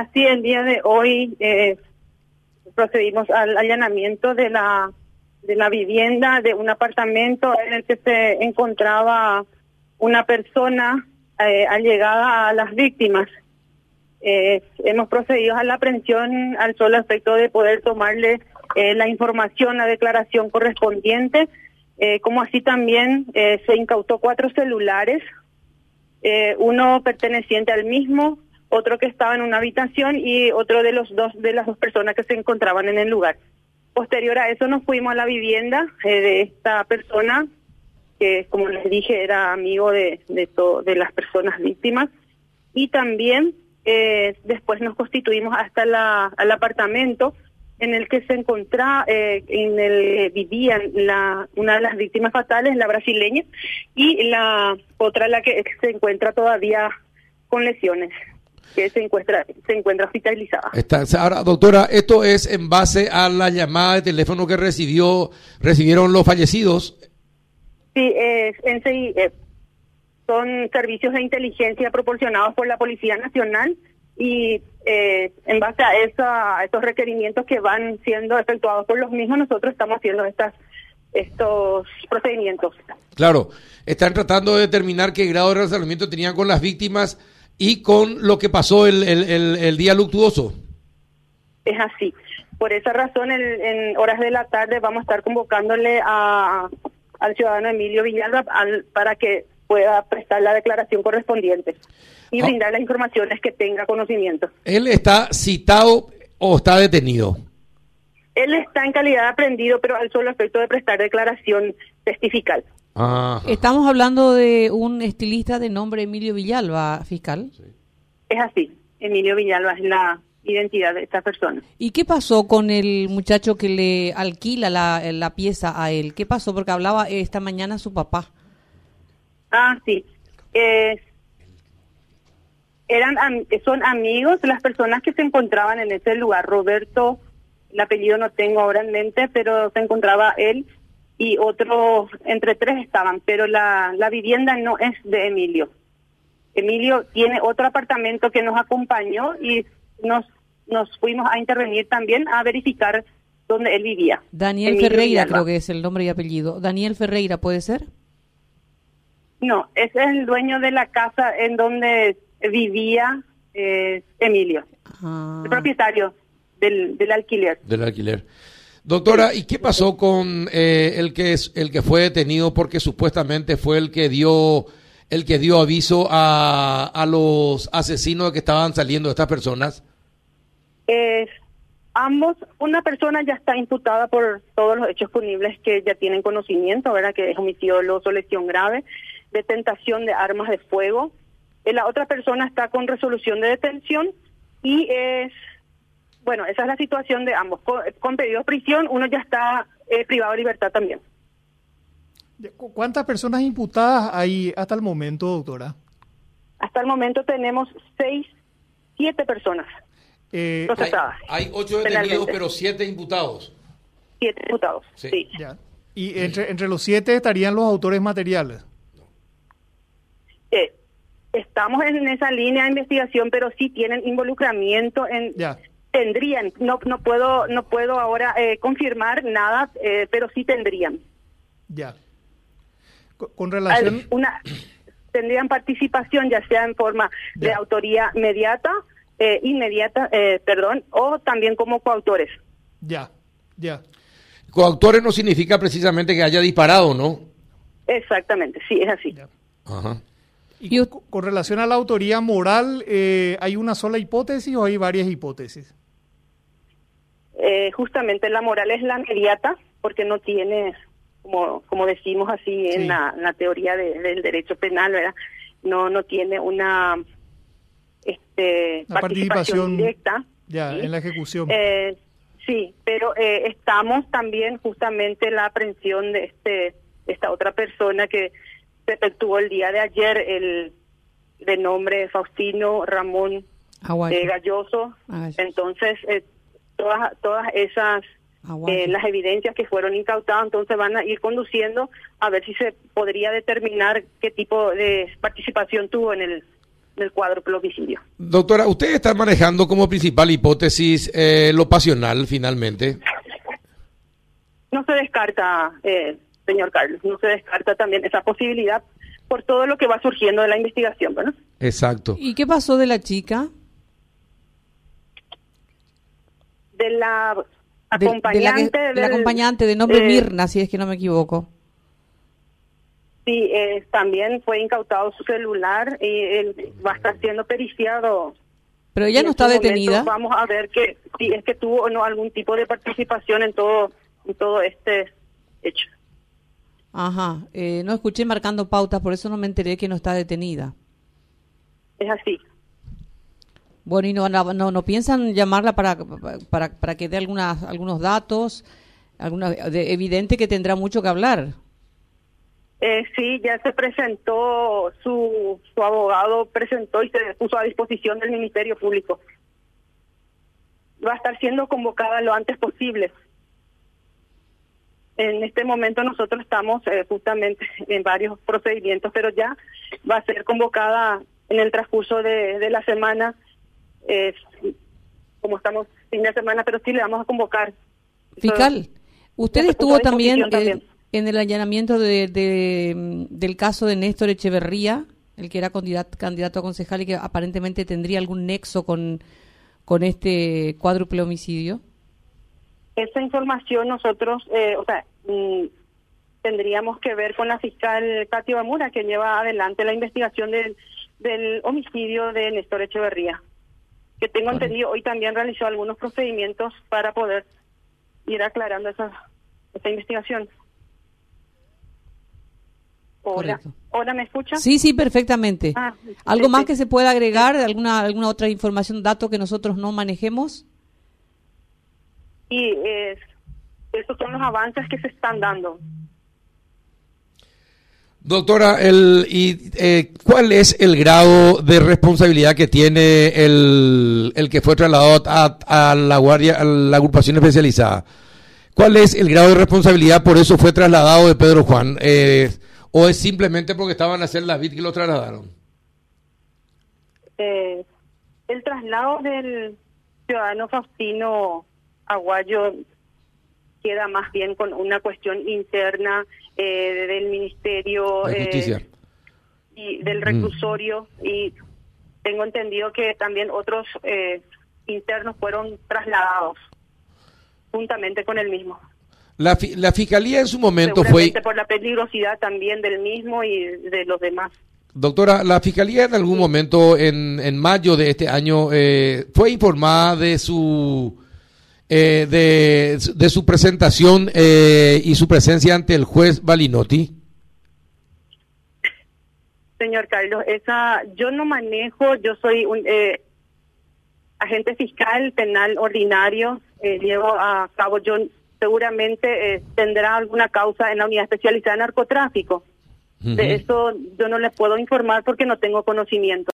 así, el día de hoy eh, procedimos al allanamiento de la de la vivienda de un apartamento en el que se encontraba una persona eh, allegada a las víctimas. Eh, hemos procedido a la aprehensión al solo efecto de poder tomarle eh, la información, la declaración correspondiente, como así también se incautó cuatro celulares, uno perteneciente al mismo, otro que estaba en una habitación y otro de los dos de las dos personas que se encontraban en el lugar. Posterior a eso nos fuimos a la vivienda eh, de esta persona, que como les dije era amigo de, de, las personas víctimas, y también eh, después nos constituimos hasta la, al apartamento en el que se encontraba, eh, en el que vivían la, una de las víctimas fatales, la brasileña, y la otra la que se encuentra todavía con lesiones, que se encuentra, se encuentra hospitalizada. Está, ahora, doctora, esto es en base a la llamada de teléfono que recibió, recibieron los fallecidos. Sí, es, en sí, eh, son servicios de inteligencia proporcionados por la Policía Nacional y eh, en base a, esa, a esos requerimientos que van siendo efectuados por los mismos, nosotros estamos haciendo estas estos procedimientos. Claro, están tratando de determinar qué grado de relacionamiento tenían con las víctimas y con lo que pasó el, el, el, el día luctuoso. Es así. Por esa razón, en, en horas de la tarde vamos a estar convocándole a, al ciudadano Emilio Villalba al- para que pueda prestar la declaración correspondiente y Ah. brindar las informaciones que tenga conocimiento. ¿Él está citado o está detenido? Él está en calidad de aprendido, pero al solo efecto de prestar declaración testifical. Ajá. Estamos hablando de un estilista de nombre Emilio Villalba, fiscal. Es así. Emilio Villalba es la identidad de esta persona. ¿Y qué pasó con el muchacho que le alquila la, la pieza a él? ¿Qué pasó? Porque hablaba esta mañana su papá. Ah, sí. Eh, eran am- son amigos las personas que se encontraban en ese lugar. Roberto, el apellido no tengo ahora en mente, pero se encontraba él y otros, entre tres estaban, pero la, la vivienda no es de Emilio. Emilio tiene otro apartamento que nos acompañó y nos, nos fuimos a intervenir también a verificar dónde él vivía. Daniel Emilio Ferreira Villalba. creo que es el nombre y apellido. Daniel Ferreira, ¿puede ser? No, ese es el dueño de la casa en donde vivía eh, Emilio, Ah. el propietario del, del alquiler. Del alquiler. Doctora, ¿y qué pasó con eh, el que es el que fue detenido porque supuestamente fue el que dio el que dio aviso a, a los asesinos que estaban saliendo de estas personas? Eh, ambos, una persona ya está imputada por todos los hechos punibles que ya tienen conocimiento, ¿verdad? Que es homicidio doloso, lesión grave, detentación de armas de fuego. Eh, la otra persona está con resolución de detención y es, bueno, esa es la situación de ambos. Con, con pedido de prisión, uno ya está eh, privado de libertad también. ¿Cu- ¿Cuántas personas imputadas hay hasta el momento, doctora? Hasta el momento tenemos seis, siete personas Eh, Hay, procesadas, hay ocho detenidos, Penalmente. pero siete imputados. siete diputados. Sí. sí. ya. Y entre, entre los siete estarían los autores materiales. Eh, estamos en esa línea de investigación, pero sí tienen involucramiento en Ya. Tendrían. No no puedo no puedo ahora eh, confirmar nada, eh, pero sí tendrían. Ya. Co- Con relación... Una tendrían participación ya sea en forma de autoría inmediata, eh, inmediata, eh, perdón, o también como coautores. Ya, ya. Coautores no significa precisamente que haya disparado, ¿no? Exactamente, sí, es así. ya. Ajá. Y Y co- con relación a la autoría moral, eh, ¿hay una sola hipótesis o hay varias hipótesis? Eh, justamente la moral es la inmediata porque no tiene, como como decimos así en, Sí. la, en la teoría de- del derecho penal, ¿verdad? No no tiene una este participación, directa. Ya, ¿sí? en la ejecución. Eh, sí, pero eh, estamos también justamente en la aprehensión de este esta otra persona que se efectuó el día de ayer, el de nombre Faustino Ramón Aguayo. eh, Galloso. Entonces, eh, todas, todas esas, eh, las evidencias que fueron incautadas, entonces van a ir conduciendo a ver si se podría determinar qué tipo de participación tuvo en el del cuadro homicidio. Doctora, ¿usted está manejando como principal hipótesis eh, lo pasional finalmente? No se descarta, eh, señor Carlos, no se descarta también esa posibilidad por todo lo que va surgiendo de la investigación, ¿verdad? Exacto. ¿Y qué pasó de la chica? De la De- de la, acompañante. la acompañante de nombre eh, Mirna, si es que no me equivoco. Sí, eh, también fue incautado su celular y él va a estar siendo periciado. Pero ella no está momento detenida. Vamos a ver que si es que tuvo o no algún tipo de participación en todo, en todo este hecho. Ajá. Eh, no escuché marcando pautas, por eso no me enteré que no está detenida. Es así. Bueno, y no, no, no, piensan llamarla para, para, para que dé algunas, algunos datos, alguna, de- evidente que tendrá mucho que hablar. Eh, sí, ya se presentó, su, su abogado presentó y se puso a disposición del Ministerio Público. Va a estar siendo convocada lo antes posible. En este momento nosotros estamos eh, justamente en varios procedimientos, pero ya va a ser convocada en el transcurso de, de la semana, eh, como estamos fin de semana, pero sí le vamos a convocar. Fiscal, usted estuvo también, eh, también. en el allanamiento de, de, mm, del caso de Néstor Echeverría, el que era candidato, candidato a concejal y que aparentemente tendría algún nexo con, con este cuádruple homicidio. Esa información nosotros, eh, o sea, mm, tendríamos que ver con la fiscal Katy Bamura, que lleva adelante la investigación del, del homicidio de Néstor Echeverría. Que tengo Bueno. entendido, hoy también realizó algunos procedimientos para poder ir aclarando esa, esa investigación. Hola, Correcto. hola, ¿me escucha? Sí, sí, perfectamente. Ah, ¿Algo sí, más sí. que se pueda agregar? ¿Alguna, alguna otra información, dato que nosotros no manejemos? Y eh, esos son los avances que se están dando. Doctora, el, y, eh, ¿cuál es el grado de responsabilidad que tiene el, el que fue trasladado a, la guardia, a la agrupación especializada? ¿Cuál es el grado de responsabilidad por eso fue trasladado de Pedro Juan? Eh, ¿O es simplemente porque estaban a hacer la vid que lo trasladaron? Eh, el traslado del ciudadano Faustino Aguayo queda más bien con una cuestión interna eh, del Ministerio De eh, y del reclusorio y tengo entendido que también otros eh, internos fueron trasladados juntamente con el mismo. La, fi- la fiscalía en su momento fue... Por la peligrosidad también del mismo y de los demás. Doctora, la Fiscalía en algún momento, en, en mayo de este año, eh, fue informada de su eh, de, de su presentación eh, y su presencia ante el juez Balinotti. Señor Carlos, esa yo no manejo, yo soy un eh, agente fiscal penal ordinario, eh, llevo a cabo, yo seguramente eh, tendrá alguna causa en la unidad especializada en narcotráfico. De eso yo no le puedo informar porque no tengo conocimiento.